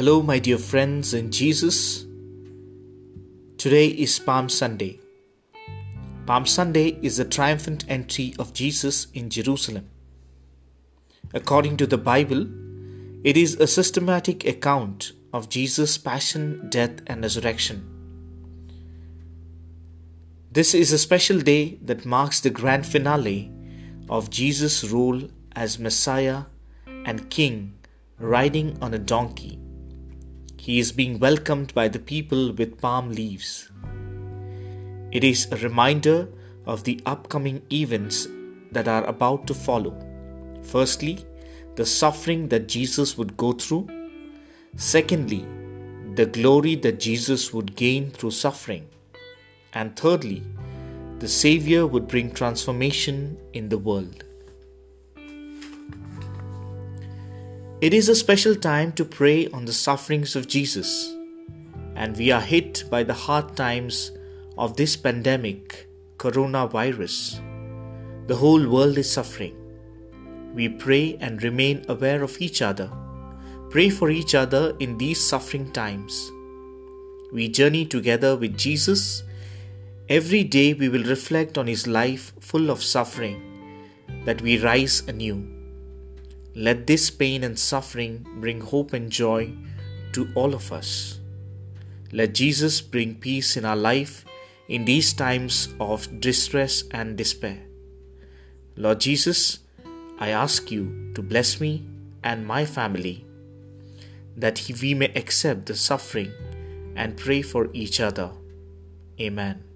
Hello, my dear friends in Jesus. Today is Palm Sunday. Palm Sunday is the triumphant entry of Jesus in Jerusalem. According to the Bible, it is a systematic account of Jesus' passion, death, and resurrection. This is a special day that marks the grand finale of Jesus' rule as Messiah and King riding on a donkey. He is being welcomed by the people with palm leaves. It is a reminder of the upcoming events that are about to follow. Firstly, the suffering that Jesus would go through. Secondly, the glory that Jesus would gain through suffering. And thirdly, the Savior would bring transformation in the world. It is a special time to pray on the sufferings of Jesus, and we are hit by the hard times of this pandemic, coronavirus. The whole world is suffering. We pray and remain aware of each other. Pray for each other in these suffering times. We journey together with Jesus. Every day we will reflect on his life full of suffering, that we rise anew. Let this pain and suffering bring hope and joy to all of us. Let Jesus bring peace in our life in these times of distress and despair. Lord Jesus, I ask you to bless me and my family that we may accept the suffering and pray for each other. Amen.